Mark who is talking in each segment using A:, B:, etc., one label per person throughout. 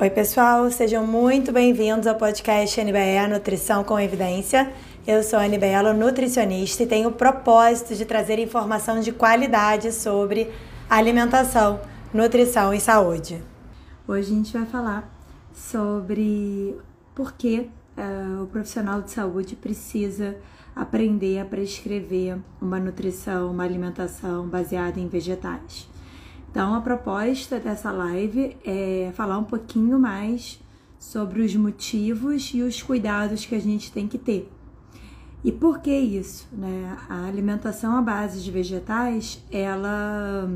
A: Oi, pessoal, sejam muito bem-vindos ao podcast NBE Nutrição com Evidência. Eu sou a Anibela, nutricionista, e tenho o propósito de trazer informação de qualidade sobre alimentação, nutrição e saúde. Hoje a gente vai falar sobre por que uh, o profissional de saúde precisa aprender a prescrever uma nutrição, uma alimentação baseada em vegetais. Então, a proposta dessa live é falar um pouquinho mais sobre os motivos e os cuidados que a gente tem que ter. E por que isso? Né? A alimentação à base de vegetais, ela,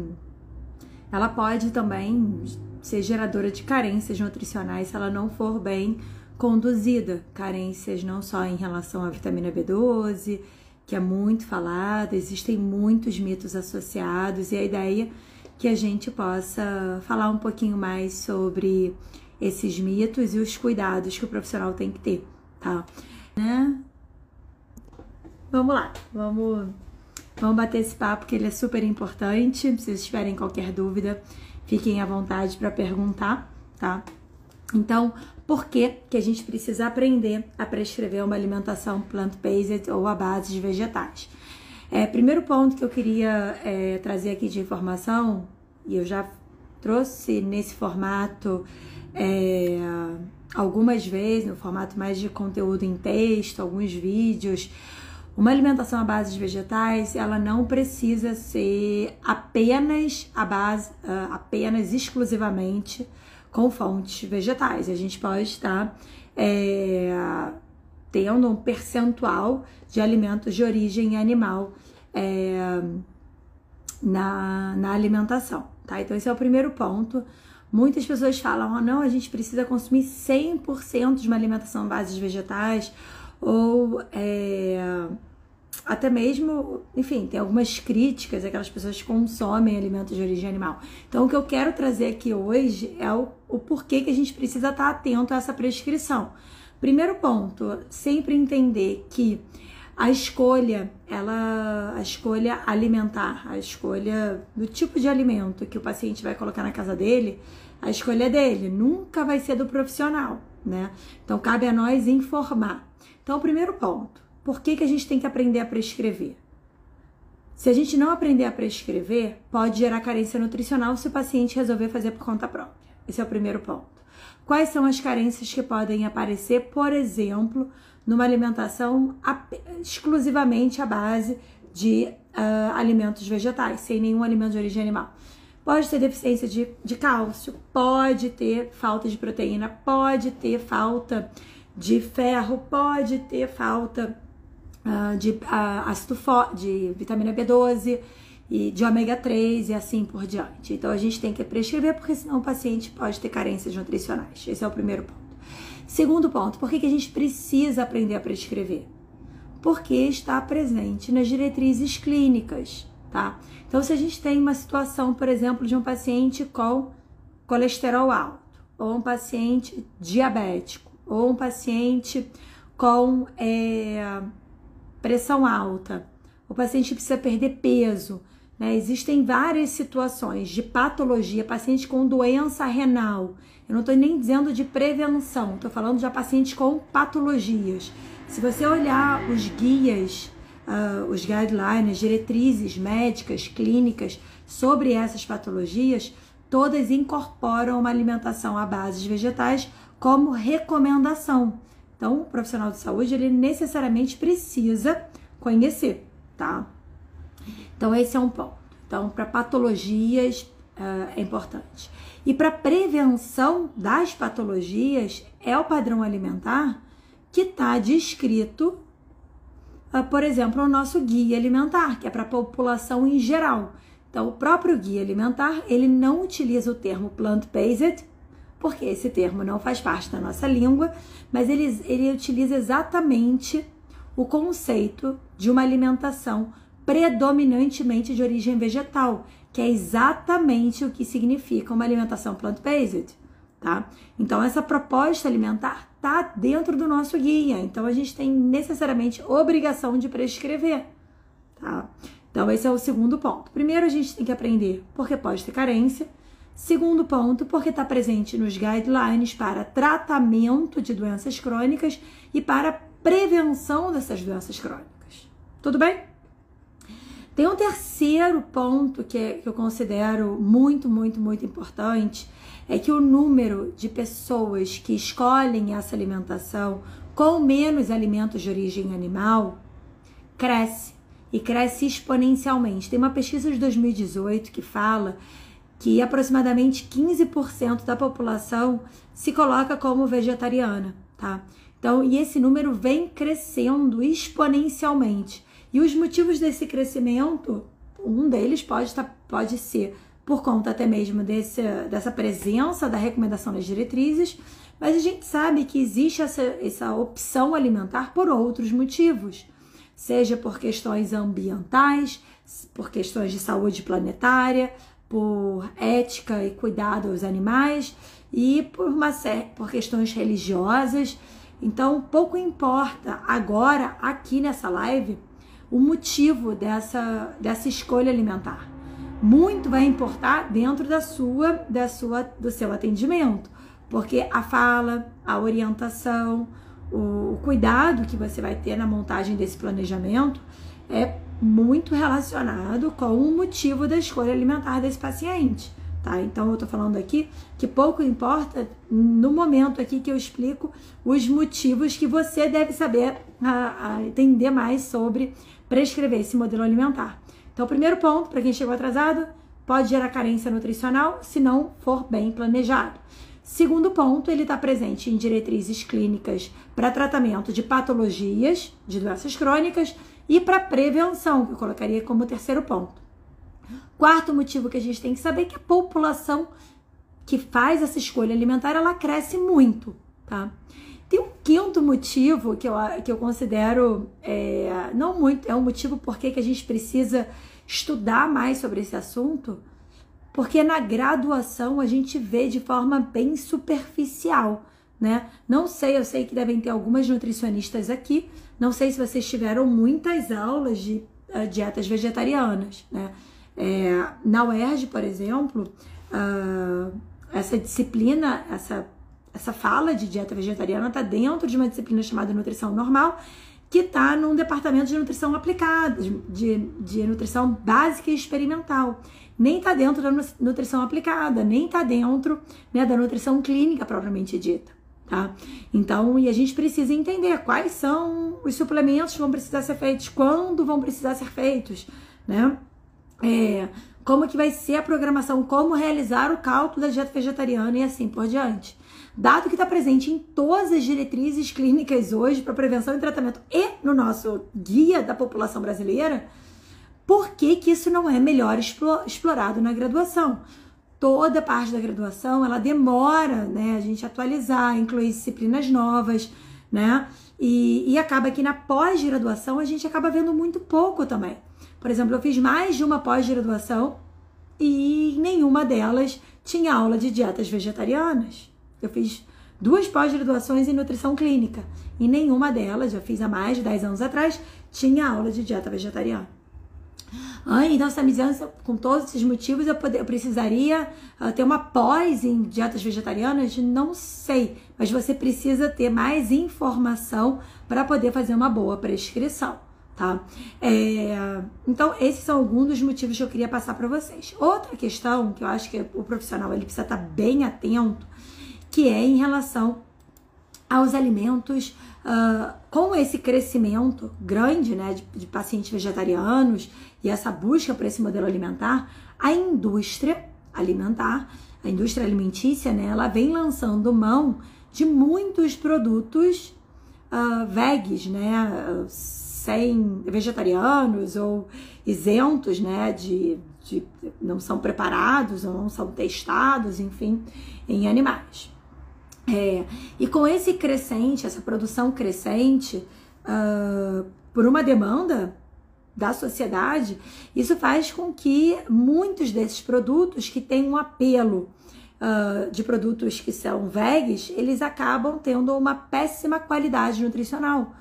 A: ela pode também ser geradora de carências nutricionais se ela não for bem conduzida. Carências não só em relação à vitamina B12, que é muito falada, existem muitos mitos associados, e a ideia que a gente possa falar um pouquinho mais sobre esses mitos e os cuidados que o profissional tem que ter, tá? Né? Vamos lá, vamos, vamos bater esse papo que ele é super importante. Se vocês tiverem qualquer dúvida, fiquem à vontade para perguntar, tá? Então, por que, que a gente precisa aprender a prescrever uma alimentação plant-based ou à base de vegetais? É, primeiro ponto que eu queria é, trazer aqui de informação, e eu já trouxe nesse formato é, algumas vezes, no formato mais de conteúdo em texto, alguns vídeos. Uma alimentação à base de vegetais, ela não precisa ser apenas a base, uh, apenas exclusivamente com fontes vegetais. A gente pode estar é, tendo um percentual de alimentos de origem animal é, na, na alimentação, tá? Então, esse é o primeiro ponto. Muitas pessoas falam, oh, não, a gente precisa consumir 100% de uma alimentação base de vegetais, ou é, até mesmo, enfim, tem algumas críticas aquelas pessoas que consomem alimentos de origem animal. Então, o que eu quero trazer aqui hoje é o, o porquê que a gente precisa estar atento a essa prescrição. Primeiro ponto, sempre entender que a escolha, ela, a escolha alimentar, a escolha do tipo de alimento que o paciente vai colocar na casa dele, a escolha é dele, nunca vai ser do profissional, né? Então cabe a nós informar. Então, o primeiro ponto, por que, que a gente tem que aprender a prescrever? Se a gente não aprender a prescrever, pode gerar carência nutricional se o paciente resolver fazer por conta própria. Esse é o primeiro ponto. Quais são as carências que podem aparecer, por exemplo, numa alimentação exclusivamente à base de uh, alimentos vegetais, sem nenhum alimento de origem animal? Pode ter deficiência de, de cálcio, pode ter falta de proteína, pode ter falta de ferro, pode ter falta uh, de uh, ácido de vitamina B12 e de ômega 3 e assim por diante. Então a gente tem que prescrever porque senão o paciente pode ter carências nutricionais. Esse é o primeiro ponto. Segundo ponto, por que, que a gente precisa aprender a prescrever? Porque está presente nas diretrizes clínicas, tá? Então, se a gente tem uma situação, por exemplo, de um paciente com colesterol alto, ou um paciente diabético, ou um paciente com é, pressão alta, o paciente precisa perder peso, né? Existem várias situações de patologia, paciente com doença renal. Eu não estou nem dizendo de prevenção, estou falando de pacientes com patologias. Se você olhar os guias, uh, os guidelines, diretrizes médicas, clínicas sobre essas patologias, todas incorporam uma alimentação à base de vegetais como recomendação. Então, o profissional de saúde, ele necessariamente precisa conhecer, tá? Então, esse é um ponto. Então, para patologias uh, é importante. E para prevenção das patologias, é o padrão alimentar que está descrito, uh, por exemplo, no nosso guia alimentar, que é para a população em geral. Então, o próprio guia alimentar, ele não utiliza o termo plant-based, porque esse termo não faz parte da nossa língua, mas ele, ele utiliza exatamente o conceito de uma alimentação predominantemente de origem vegetal, que é exatamente o que significa uma alimentação plant-based, tá? Então essa proposta alimentar tá dentro do nosso guia, então a gente tem necessariamente obrigação de prescrever, tá? Então esse é o segundo ponto. Primeiro a gente tem que aprender porque pode ter carência. Segundo ponto, porque está presente nos guidelines para tratamento de doenças crônicas e para prevenção dessas doenças crônicas. Tudo bem? Tem um terceiro ponto que, é, que eu considero muito, muito, muito importante, é que o número de pessoas que escolhem essa alimentação com menos alimentos de origem animal cresce e cresce exponencialmente. Tem uma pesquisa de 2018 que fala que aproximadamente 15% da população se coloca como vegetariana, tá? Então, e esse número vem crescendo exponencialmente. E os motivos desse crescimento, um deles pode, tá, pode ser por conta até mesmo desse, dessa presença da recomendação das diretrizes, mas a gente sabe que existe essa, essa opção alimentar por outros motivos, seja por questões ambientais, por questões de saúde planetária, por ética e cuidado aos animais e por uma por questões religiosas. Então, pouco importa agora aqui nessa live o motivo dessa, dessa escolha alimentar. Muito vai importar dentro da sua, da sua, do seu atendimento, porque a fala, a orientação, o, o cuidado que você vai ter na montagem desse planejamento é muito relacionado com o motivo da escolha alimentar desse paciente. Tá? Então eu tô falando aqui que pouco importa no momento aqui que eu explico os motivos que você deve saber a, a entender mais sobre prescrever esse modelo alimentar. Então, o primeiro ponto, para quem chegou atrasado, pode gerar carência nutricional se não for bem planejado. Segundo ponto, ele está presente em diretrizes clínicas para tratamento de patologias, de doenças crônicas e para prevenção, que eu colocaria como terceiro ponto. Quarto motivo que a gente tem que saber é que a população que faz essa escolha alimentar, ela cresce muito, tá? Tem um quinto motivo que eu, que eu considero, é, não muito, é um motivo porque que a gente precisa estudar mais sobre esse assunto, porque na graduação a gente vê de forma bem superficial, né? Não sei, eu sei que devem ter algumas nutricionistas aqui, não sei se vocês tiveram muitas aulas de uh, dietas vegetarianas, né? É, na UERJ, por exemplo, uh, essa disciplina, essa, essa fala de dieta vegetariana está dentro de uma disciplina chamada nutrição normal, que está num departamento de nutrição aplicada, de, de nutrição básica e experimental. Nem está dentro da nutrição aplicada, nem está dentro né, da nutrição clínica propriamente dita tá? Então, e a gente precisa entender quais são os suplementos que vão precisar ser feitos, quando vão precisar ser feitos, né? É, como que vai ser a programação, como realizar o cálculo da dieta vegetariana e assim por diante. Dado que está presente em todas as diretrizes clínicas hoje para prevenção e tratamento e no nosso guia da população brasileira, por que, que isso não é melhor explorado na graduação? toda parte da graduação ela demora, né, a gente atualizar, incluir disciplinas novas, né? E, e acaba que na pós-graduação a gente acaba vendo muito pouco também. Por exemplo, eu fiz mais de uma pós-graduação e nenhuma delas tinha aula de dietas vegetarianas. Eu fiz duas pós-graduações em nutrição clínica e nenhuma delas, já fiz há mais de 10 anos atrás, tinha aula de dieta vegetariana. Ah, então, essa misança, com todos esses motivos, eu, poder, eu precisaria uh, ter uma pós em dietas vegetarianas? Não sei, mas você precisa ter mais informação para poder fazer uma boa prescrição, tá? É, então, esses são alguns dos motivos que eu queria passar para vocês. Outra questão que eu acho que o profissional ele precisa estar tá bem atento, que é em relação aos alimentos uh, com esse crescimento grande né, de, de pacientes vegetarianos e essa busca por esse modelo alimentar, a indústria alimentar, a indústria alimentícia, né, ela vem lançando mão de muitos produtos uh, vegs, né, sem vegetarianos ou isentos, né, de, de não são preparados ou não são testados, enfim, em animais. É, e com esse crescente, essa produção crescente, uh, por uma demanda da sociedade, isso faz com que muitos desses produtos que têm um apelo uh, de produtos que são vegs, eles acabam tendo uma péssima qualidade nutricional,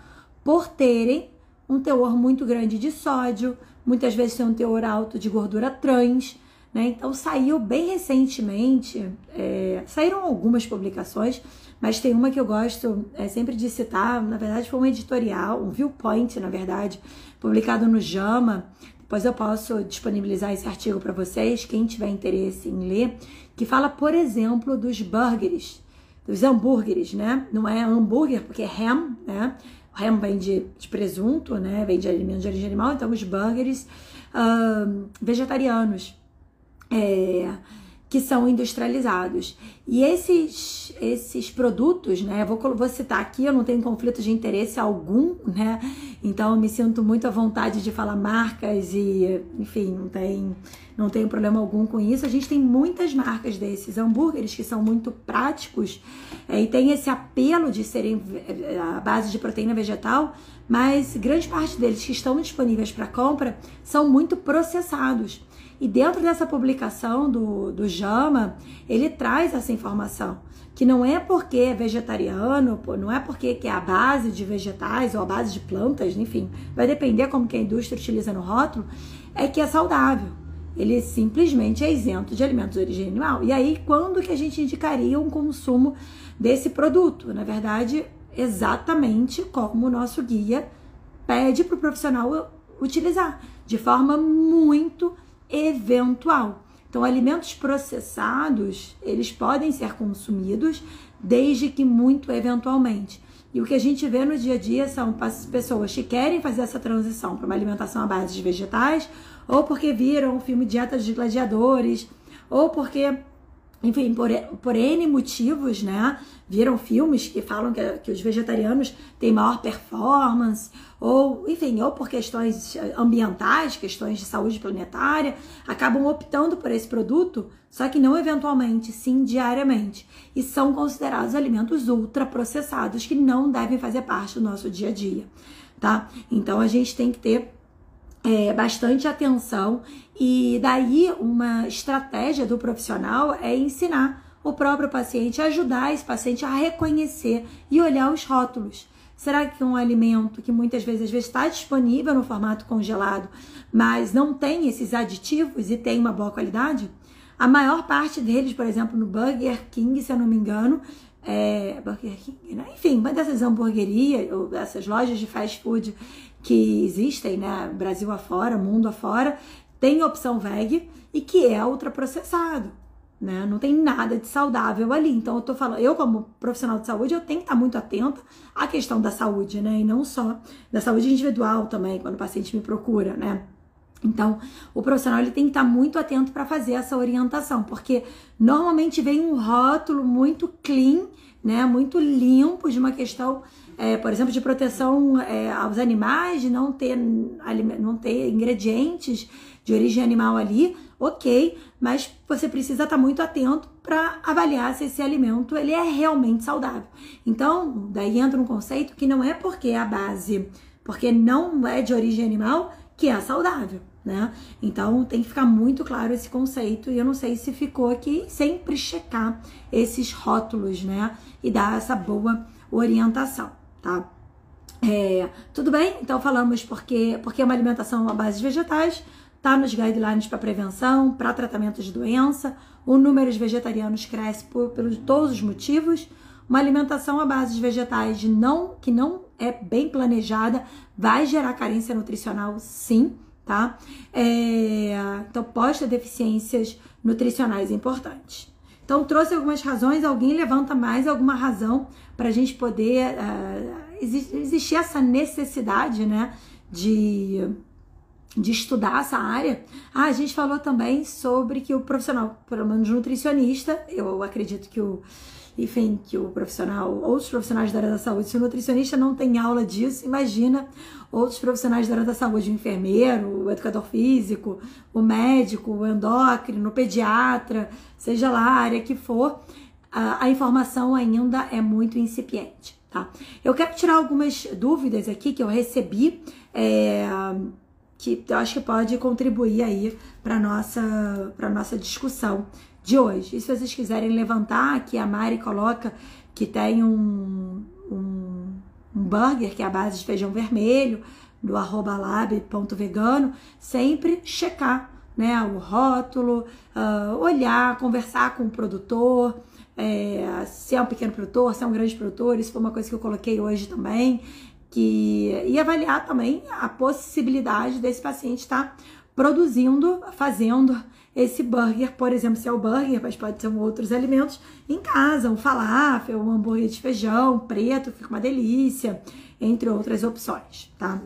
A: por terem um teor muito grande de sódio, muitas vezes tem um teor alto de gordura trans, Né? Então saiu bem recentemente, é, saíram algumas publicações, mas tem uma que eu gosto é, sempre de citar, na verdade foi um editorial, um viewpoint, na verdade, publicado no JAMA. Depois eu posso disponibilizar esse artigo para vocês, quem tiver interesse em ler, que fala, por exemplo, dos burgers, dos hambúrgueres, né? Não é hambúrguer, porque é ham, né? Ham vem de, de presunto, né? Vem de alimentos de origem animal, então os burgers uh, vegetarianos. É, que são industrializados. E esses, esses produtos, né, vou, vou citar aqui, eu não tenho conflito de interesse algum, né, então eu me sinto muito à vontade de falar marcas e, enfim, não tem, não tenho problema algum com isso. A gente tem muitas marcas desses hambúrgueres que são muito práticos é, e tem esse apelo de serem é, a base de proteína vegetal, mas grande parte deles que estão disponíveis para compra são muito processados. E dentro dessa publicação do, do Jama, ele traz essa informação. Que não é porque é vegetariano, não é porque é a base de vegetais ou a base de plantas, enfim, vai depender como que a indústria utiliza no rótulo, é que é saudável. Ele simplesmente é isento de alimentos de origem animal. E aí, quando que a gente indicaria um consumo desse produto? Na verdade, exatamente como o nosso guia pede para o profissional utilizar, de forma muito eventual. Então, alimentos processados, eles podem ser consumidos desde que muito eventualmente. E o que a gente vê no dia a dia são pessoas que querem fazer essa transição para uma alimentação à base de vegetais, ou porque viram o filme Dietas de Gladiadores, ou porque enfim, por, por N motivos, né? Viram filmes que falam que, que os vegetarianos têm maior performance, ou, enfim, ou por questões ambientais, questões de saúde planetária, acabam optando por esse produto, só que não eventualmente, sim diariamente. E são considerados alimentos ultraprocessados que não devem fazer parte do nosso dia a dia, tá? Então a gente tem que ter é, bastante atenção e daí uma estratégia do profissional é ensinar o próprio paciente, ajudar esse paciente a reconhecer e olhar os rótulos. Será que um alimento que muitas vezes, às vezes está disponível no formato congelado, mas não tem esses aditivos e tem uma boa qualidade? A maior parte deles, por exemplo, no Burger King, se eu não me engano, é, Burger King, né? enfim, uma dessas hamburguerias ou dessas lojas de fast food que existem, né, Brasil afora, mundo afora, tem opção veg e que é ultraprocessado. Né? Não tem nada de saudável ali. Então eu tô falando, eu como profissional de saúde, eu tenho que estar muito atenta à questão da saúde, né? E não só da saúde individual também, quando o paciente me procura, né? Então, o profissional ele tem que estar muito atento para fazer essa orientação, porque normalmente vem um rótulo muito clean, né, muito limpo de uma questão é, por exemplo, de proteção é, aos animais, de não ter, não ter ingredientes de origem animal ali, ok, mas você precisa estar muito atento para avaliar se esse alimento ele é realmente saudável. Então, daí entra um conceito que não é porque é a base, porque não é de origem animal, que é saudável. Né? Então tem que ficar muito claro esse conceito e eu não sei se ficou aqui sempre checar esses rótulos, né? E dar essa boa orientação tá? É, tudo bem? Então falamos porque, porque é uma alimentação à base de vegetais, tá nos guidelines para prevenção, para tratamento de doença. O número de vegetarianos cresce por, por todos os motivos. Uma alimentação à base de vegetais não, que não é bem planejada vai gerar carência nutricional, sim, tá? É, então ter deficiências nutricionais importantes. Então trouxe algumas razões, alguém levanta mais alguma razão para a gente poder uh, existir essa necessidade, né, de de estudar essa área. Ah, a gente falou também sobre que o profissional, pelo menos nutricionista, eu acredito que o enfim, que o profissional, outros profissionais da área da saúde, se o nutricionista não tem aula disso, imagina outros profissionais da área da saúde, o enfermeiro, o educador físico, o médico, o endócrino, o pediatra, seja lá a área que for, a, a informação ainda é muito incipiente, tá? Eu quero tirar algumas dúvidas aqui que eu recebi, é, que eu acho que pode contribuir aí para nossa para nossa discussão de hoje. E se vocês quiserem levantar, aqui a Mari coloca que tem um, um, um burger que é a base de feijão vermelho, do arroba lab.vegano, sempre checar né, o rótulo, uh, olhar, conversar com o produtor, é, se é um pequeno produtor, se é um grande produtor, isso foi uma coisa que eu coloquei hoje também, que e avaliar também a possibilidade desse paciente estar produzindo, fazendo esse burger, por exemplo, se é o burger, mas pode ser outros alimentos, em casa, um falafel, um hambúrguer de feijão preto, fica uma delícia, entre outras opções, tá?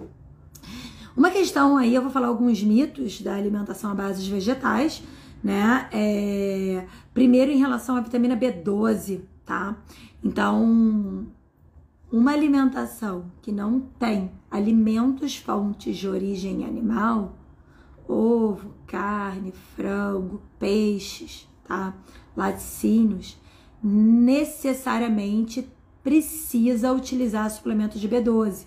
A: Uma questão aí, eu vou falar alguns mitos da alimentação à base de vegetais, né? É, primeiro, em relação à vitamina B12, tá? Então, uma alimentação que não tem alimentos fontes de origem animal, ovo, carne, frango, peixes, tá? Laticínios, necessariamente precisa utilizar suplemento de B12,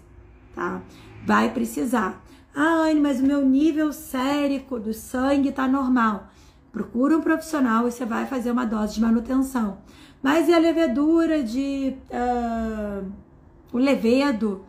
A: tá? Vai precisar. Ah, Anne, mas o meu nível sérico do sangue tá normal. Procura um profissional e você vai fazer uma dose de manutenção. Mas e a levedura de. Uh, o levedo?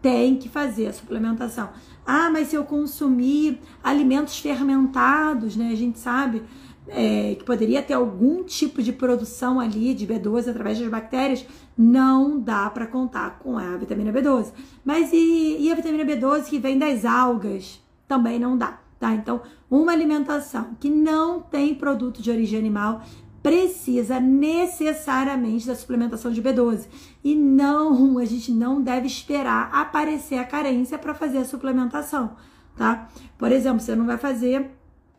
A: Tem que fazer a suplementação. Ah, mas se eu consumir alimentos fermentados, né? A gente sabe é, que poderia ter algum tipo de produção ali de B12 através das bactérias, não dá para contar com a vitamina B12. Mas e, e a vitamina B12 que vem das algas? Também não dá tá? Então, uma alimentação que não tem produto de origem animal precisa necessariamente da suplementação de B12. E não, a gente não deve esperar aparecer a carência para fazer a suplementação, tá? Por exemplo, você não vai fazer,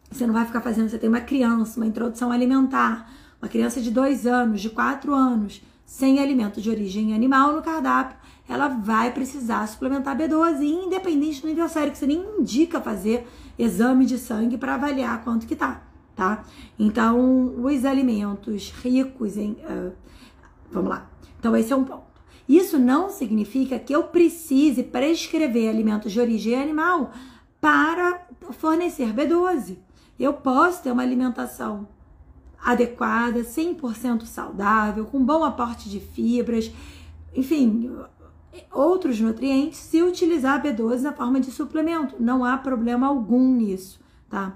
A: você não vai ficar fazendo, você tem uma criança, uma introdução alimentar, uma criança de dois anos, de quatro anos, sem alimento de origem animal no cardápio, ela vai precisar suplementar B12, independente do nível sério, que você nem indica fazer exame de sangue para avaliar quanto que tá, tá? Então, os alimentos ricos em. Uh, vamos lá. Então, esse é um ponto. Isso não significa que eu precise prescrever alimentos de origem animal para fornecer B12. Eu posso ter uma alimentação adequada, 100% saudável, com bom aporte de fibras, enfim, outros nutrientes se utilizar B12 na forma de suplemento. Não há problema algum nisso, tá?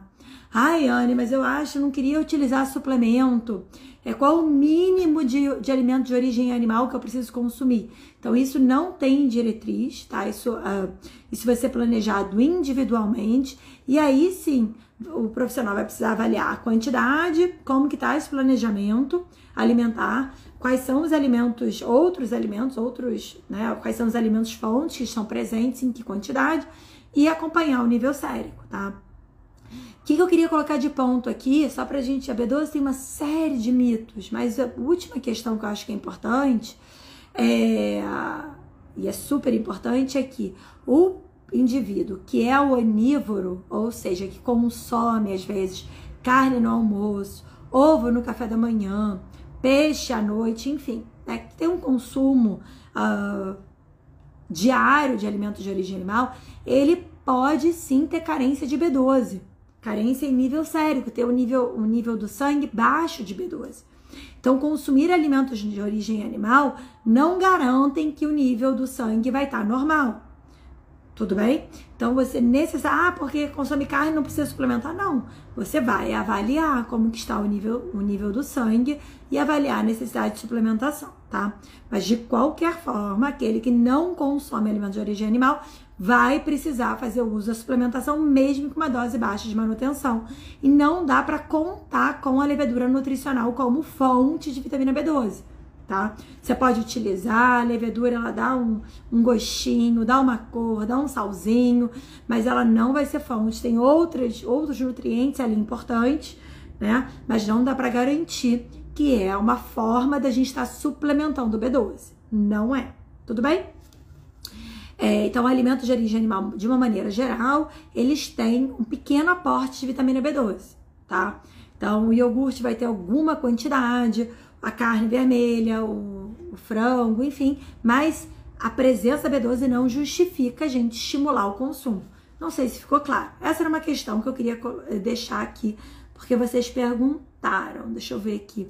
A: Ai, Anne, mas eu acho, não queria utilizar suplemento. É qual o mínimo de, de alimento de origem animal que eu preciso consumir? Então, isso não tem diretriz, tá? Isso, uh, isso vai ser planejado individualmente. E aí sim, o profissional vai precisar avaliar a quantidade, como que tá esse planejamento alimentar, quais são os alimentos, outros alimentos, outros, né, quais são os alimentos fontes que estão presentes, em que quantidade, e acompanhar o nível sérico, tá? O que, que eu queria colocar de ponto aqui, só pra gente, a B12 tem uma série de mitos, mas a última questão que eu acho que é importante, é, e é super importante, é que o indivíduo que é onívoro, ou seja, que consome às vezes carne no almoço, ovo no café da manhã, peixe à noite, enfim, né, que tem um consumo uh, diário de alimentos de origem animal, ele pode sim ter carência de B12, carência em nível sérico, ter o nível, o nível do sangue baixo de B12. Então, consumir alimentos de origem animal não garantem que o nível do sangue vai estar normal. Tudo bem? Então você necessita, ah, porque consome carne não precisa suplementar, não. Você vai avaliar como que está o nível, o nível do sangue e avaliar a necessidade de suplementação, tá? Mas de qualquer forma, aquele que não consome alimentos de origem animal vai precisar fazer uso da suplementação mesmo com uma dose baixa de manutenção. E não dá para contar com a levedura nutricional como fonte de vitamina B12 tá? Você pode utilizar, a levedura ela dá um, um gostinho, dá uma cor, dá um salzinho, mas ela não vai ser fonte. Tem outros, outros nutrientes ali importantes, né? Mas não dá para garantir que é uma forma da gente estar tá suplementando o B12. Não é. Tudo bem? É, então, alimentos de origem animal, de uma maneira geral, eles têm um pequeno aporte de vitamina B12, tá? Então, o iogurte vai ter alguma quantidade, a carne vermelha, o, o frango, enfim, mas a presença B12 não justifica a gente estimular o consumo. Não sei se ficou claro. Essa era uma questão que eu queria eh, deixar aqui, porque vocês perguntaram. Deixa eu ver aqui.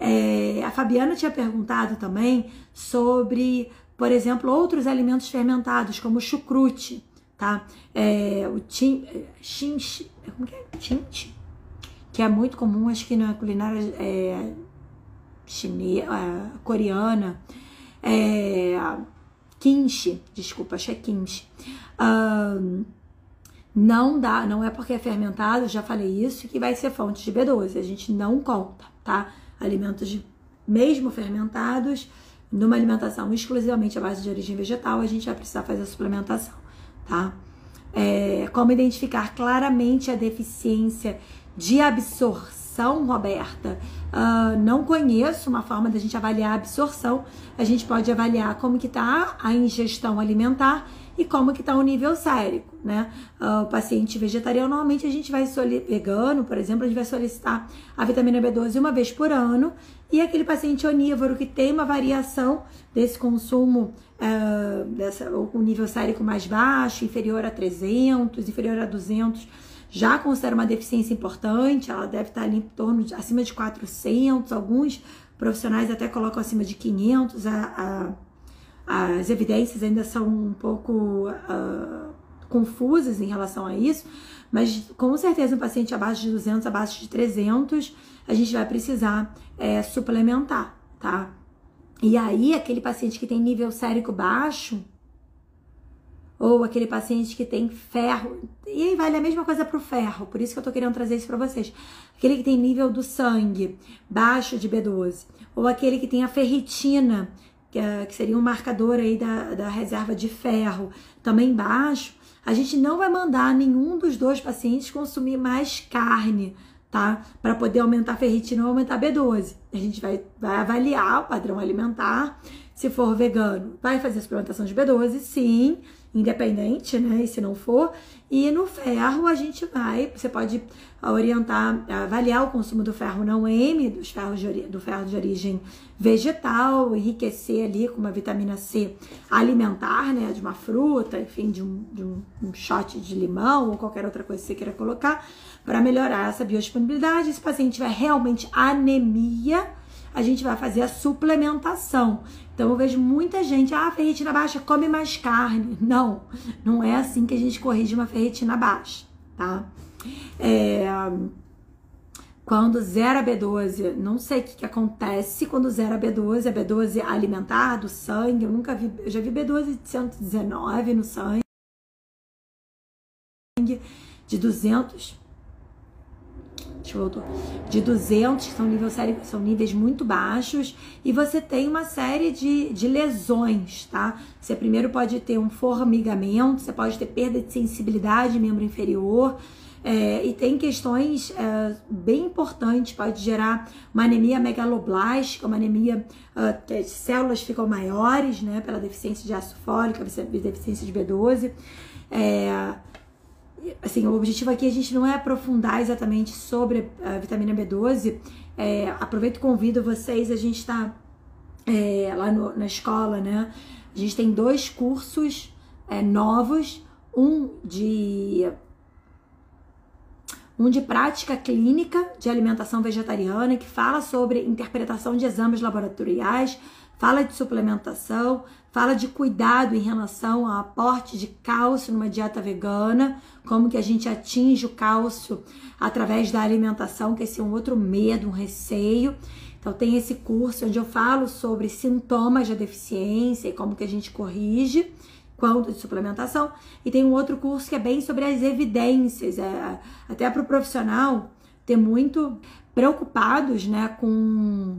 A: É, a Fabiana tinha perguntado também sobre, por exemplo, outros alimentos fermentados, como chucrute, tá? É, o chin, chin, como que é? Tinte? Que é muito comum, acho que na culinária é, chinesa, é, coreana. É, kimchi, desculpa, é kimchi. Um, não dá, não é porque é fermentado, já falei isso, que vai ser fonte de B12. A gente não conta, tá? Alimentos mesmo fermentados, numa alimentação exclusivamente à base de origem vegetal, a gente vai precisar fazer a suplementação, tá? É, como identificar claramente a deficiência de absorção, Roberta? Uh, não conheço uma forma da gente avaliar a absorção. A gente pode avaliar como que está a ingestão alimentar e como que está o nível sérico, né? Uh, o paciente vegetariano, normalmente a gente vai vegano, por exemplo, a gente vai solicitar a vitamina B12 uma vez por ano, e aquele paciente onívoro que tem uma variação desse consumo, uh, dessa, o nível sérico mais baixo, inferior a 300, inferior a 200, já considera uma deficiência importante, ela deve estar ali em torno de acima de 400, alguns profissionais até colocam acima de 500 a, a as evidências ainda são um pouco uh, confusas em relação a isso, mas com certeza um paciente abaixo de 200, abaixo de 300, a gente vai precisar é, suplementar, tá? E aí, aquele paciente que tem nível sérico baixo, ou aquele paciente que tem ferro, e aí vale a mesma coisa para o ferro, por isso que eu tô querendo trazer isso para vocês. Aquele que tem nível do sangue baixo de B12, ou aquele que tem a ferritina que, é, que seria um marcador aí da, da reserva de ferro, também baixo, a gente não vai mandar nenhum dos dois pacientes consumir mais carne, tá? Para poder aumentar a ferritina ou aumentar a B12. A gente vai, vai avaliar o padrão alimentar. Se for vegano, vai fazer a suplementação de B12, sim independente, né? E se não for. E no ferro a gente vai, você pode orientar, avaliar o consumo do ferro não M, dos ferros de, do ferro de origem vegetal, enriquecer ali com uma vitamina C alimentar, né? De uma fruta, enfim, de um, de um, um shot de limão ou qualquer outra coisa que você queira colocar, para melhorar essa biodisponibilidade. Se o paciente tiver realmente anemia, a gente vai fazer a suplementação. Então eu vejo muita gente, ah, ferritina baixa, come mais carne. Não, não é assim que a gente corrige uma ferritina baixa, tá? É, quando zera B12, não sei o que, que, acontece quando zera B12, a B12 alimentar do sangue, eu nunca vi, eu já vi B12 de 119 no sangue, de 200 voltou, de 200, que são, nível sério, são níveis muito baixos, e você tem uma série de, de lesões, tá? Você primeiro pode ter um formigamento, você pode ter perda de sensibilidade, membro inferior, é, e tem questões é, bem importantes, pode gerar uma anemia megaloblástica, uma anemia uh, que as células ficam maiores, né, pela deficiência de ácido fólico, deficiência de B12. É, assim, o objetivo aqui a gente não é aprofundar exatamente sobre a vitamina B12. É, aproveito e convido vocês, a gente está é, lá no, na escola, né? A gente tem dois cursos é, novos, um de um de prática clínica de alimentação vegetariana que fala sobre interpretação de exames laboratoriais, fala de suplementação, fala de cuidado em relação ao aporte de cálcio numa dieta vegana, como que a gente atinge o cálcio através da alimentação, que esse é um outro medo, um receio. Então tem esse curso onde eu falo sobre sintomas da deficiência e como que a gente corrige quanto de suplementação. E tem um outro curso que é bem sobre as evidências, é, até para o profissional ter muito preocupados né, com.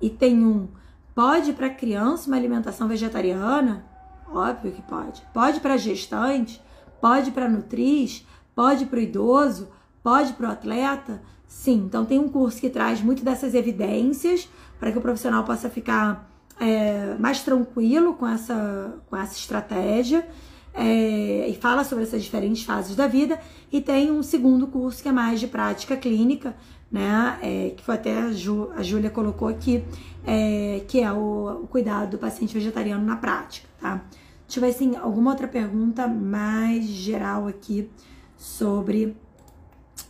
A: E tem um Pode para criança uma alimentação vegetariana? Óbvio que pode. Pode para gestante? Pode para nutriz? Pode para o idoso? Pode para o atleta? Sim. Então tem um curso que traz muito dessas evidências para que o profissional possa ficar é, mais tranquilo com essa, com essa estratégia. É, e fala sobre essas diferentes fases da vida. E tem um segundo curso que é mais de prática clínica, né? É, que foi até a, Ju, a Júlia colocou aqui, é, que é o, o, cuidado do paciente vegetariano na prática, tá? Deixa eu ver se tem alguma outra pergunta mais geral aqui sobre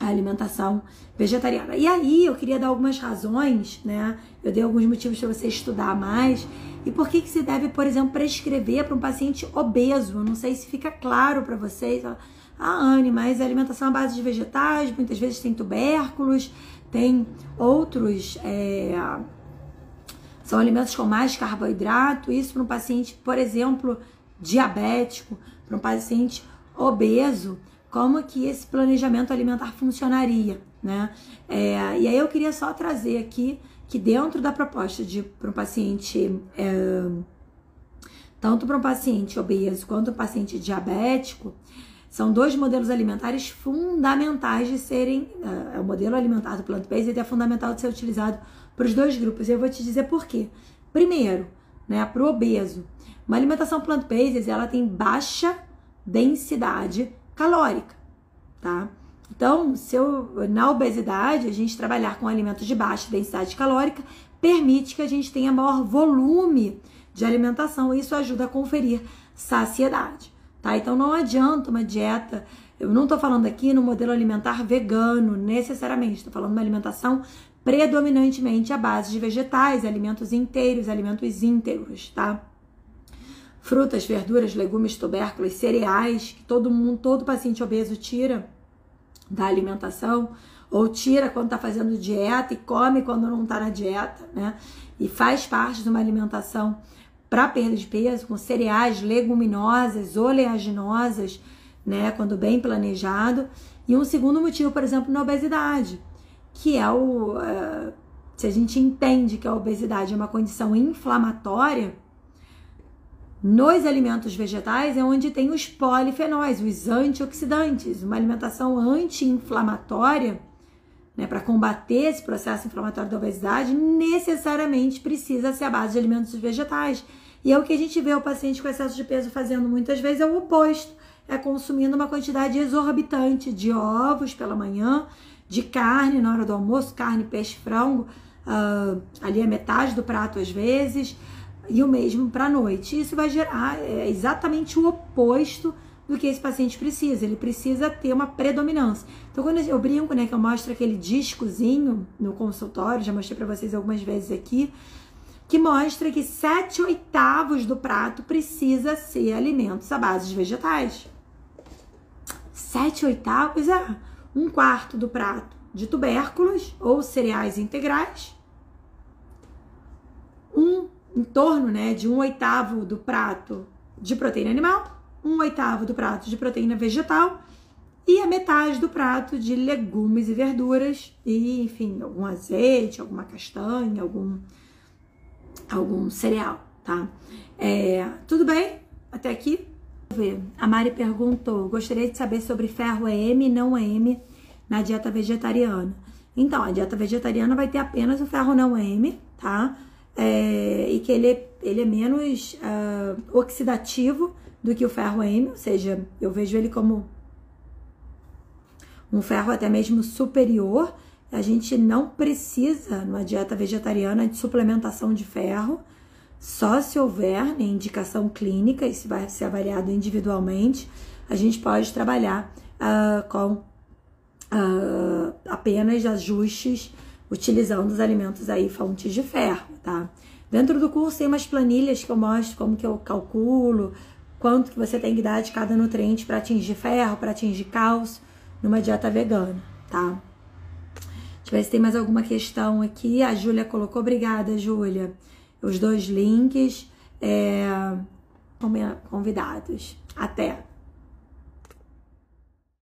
A: a alimentação vegetariana. E aí eu queria dar algumas razões, né? Eu dei alguns motivos para você estudar mais. E por que, que se deve, por exemplo, prescrever para um paciente obeso? Eu não sei se fica claro para vocês. Ah, Anne, mas a alimentação à base de vegetais, muitas vezes tem tubérculos, tem outros. É, são alimentos com mais carboidrato. Isso para um paciente, por exemplo, diabético, para um paciente obeso, como que esse planejamento alimentar funcionaria, né? É, e aí eu queria só trazer aqui que dentro da proposta de para um paciente é, tanto para um paciente obeso quanto um paciente diabético, são dois modelos alimentares fundamentais de serem. Uh, o modelo alimentar do plant-based é fundamental de ser utilizado para os dois grupos. Eu vou te dizer por quê. Primeiro, né, para o obeso, uma alimentação plant-based ela tem baixa densidade calórica, tá? Então, se eu, na obesidade, a gente trabalhar com alimentos de baixa densidade calórica permite que a gente tenha maior volume de alimentação. E isso ajuda a conferir saciedade, tá? Então não adianta uma dieta. Eu não estou falando aqui no modelo alimentar vegano, necessariamente. Estou falando de uma alimentação predominantemente à base de vegetais, alimentos inteiros, alimentos íntegros, tá? Frutas, verduras, legumes, tubérculos, cereais, que todo mundo, todo paciente obeso tira da alimentação, ou tira quando está fazendo dieta e come quando não está na dieta, né? E faz parte de uma alimentação para perda de peso, com cereais, leguminosas, oleaginosas, né, quando bem planejado. E um segundo motivo, por exemplo, na obesidade, que é o. Uh, se a gente entende que a obesidade é uma condição inflamatória, nos alimentos vegetais é onde tem os polifenóis, os antioxidantes, uma alimentação anti-inflamatória, né, para combater esse processo inflamatório da obesidade, necessariamente precisa ser a base de alimentos vegetais. E é o que a gente vê o paciente com excesso de peso fazendo muitas vezes é o oposto, é consumindo uma quantidade exorbitante de ovos pela manhã, de carne na hora do almoço, carne, peixe, frango, uh, ali é metade do prato às vezes, e o mesmo para a noite. Isso vai gerar é exatamente o oposto do que esse paciente precisa. Ele precisa ter uma predominância. Então, quando eu brinco, né, que eu mostro aquele discozinho no consultório, já mostrei para vocês algumas vezes aqui, que mostra que 7 oitavos do prato precisa ser alimentos à base de vegetais. 7 oitavos é um quarto do prato de tubérculos ou cereais integrais, um em torno né, de um oitavo do prato de proteína animal, um oitavo do prato de proteína vegetal e a metade do prato de legumes e verduras e, enfim, algum azeite, alguma castanha, algum algum cereal, tá? É, tudo bem? Até aqui? A Mari perguntou: gostaria de saber sobre ferro M e não M na dieta vegetariana. Então, a dieta vegetariana vai ter apenas o ferro não M, tá? É, e que ele, é, ele é menos uh, oxidativo do que o ferro M, ou seja, eu vejo ele como um ferro até mesmo superior a gente não precisa, numa dieta vegetariana, de suplementação de ferro, só se houver né, indicação clínica, isso vai ser avaliado individualmente, a gente pode trabalhar uh, com uh, apenas ajustes utilizando os alimentos aí fontes de ferro, tá? Dentro do curso tem umas planilhas que eu mostro como que eu calculo, quanto que você tem que dar de cada nutriente para atingir ferro, para atingir cálcio numa dieta vegana, tá? Ver se tem mais alguma questão aqui. A Júlia colocou. Obrigada, Júlia. Os dois links é, convidados. Até.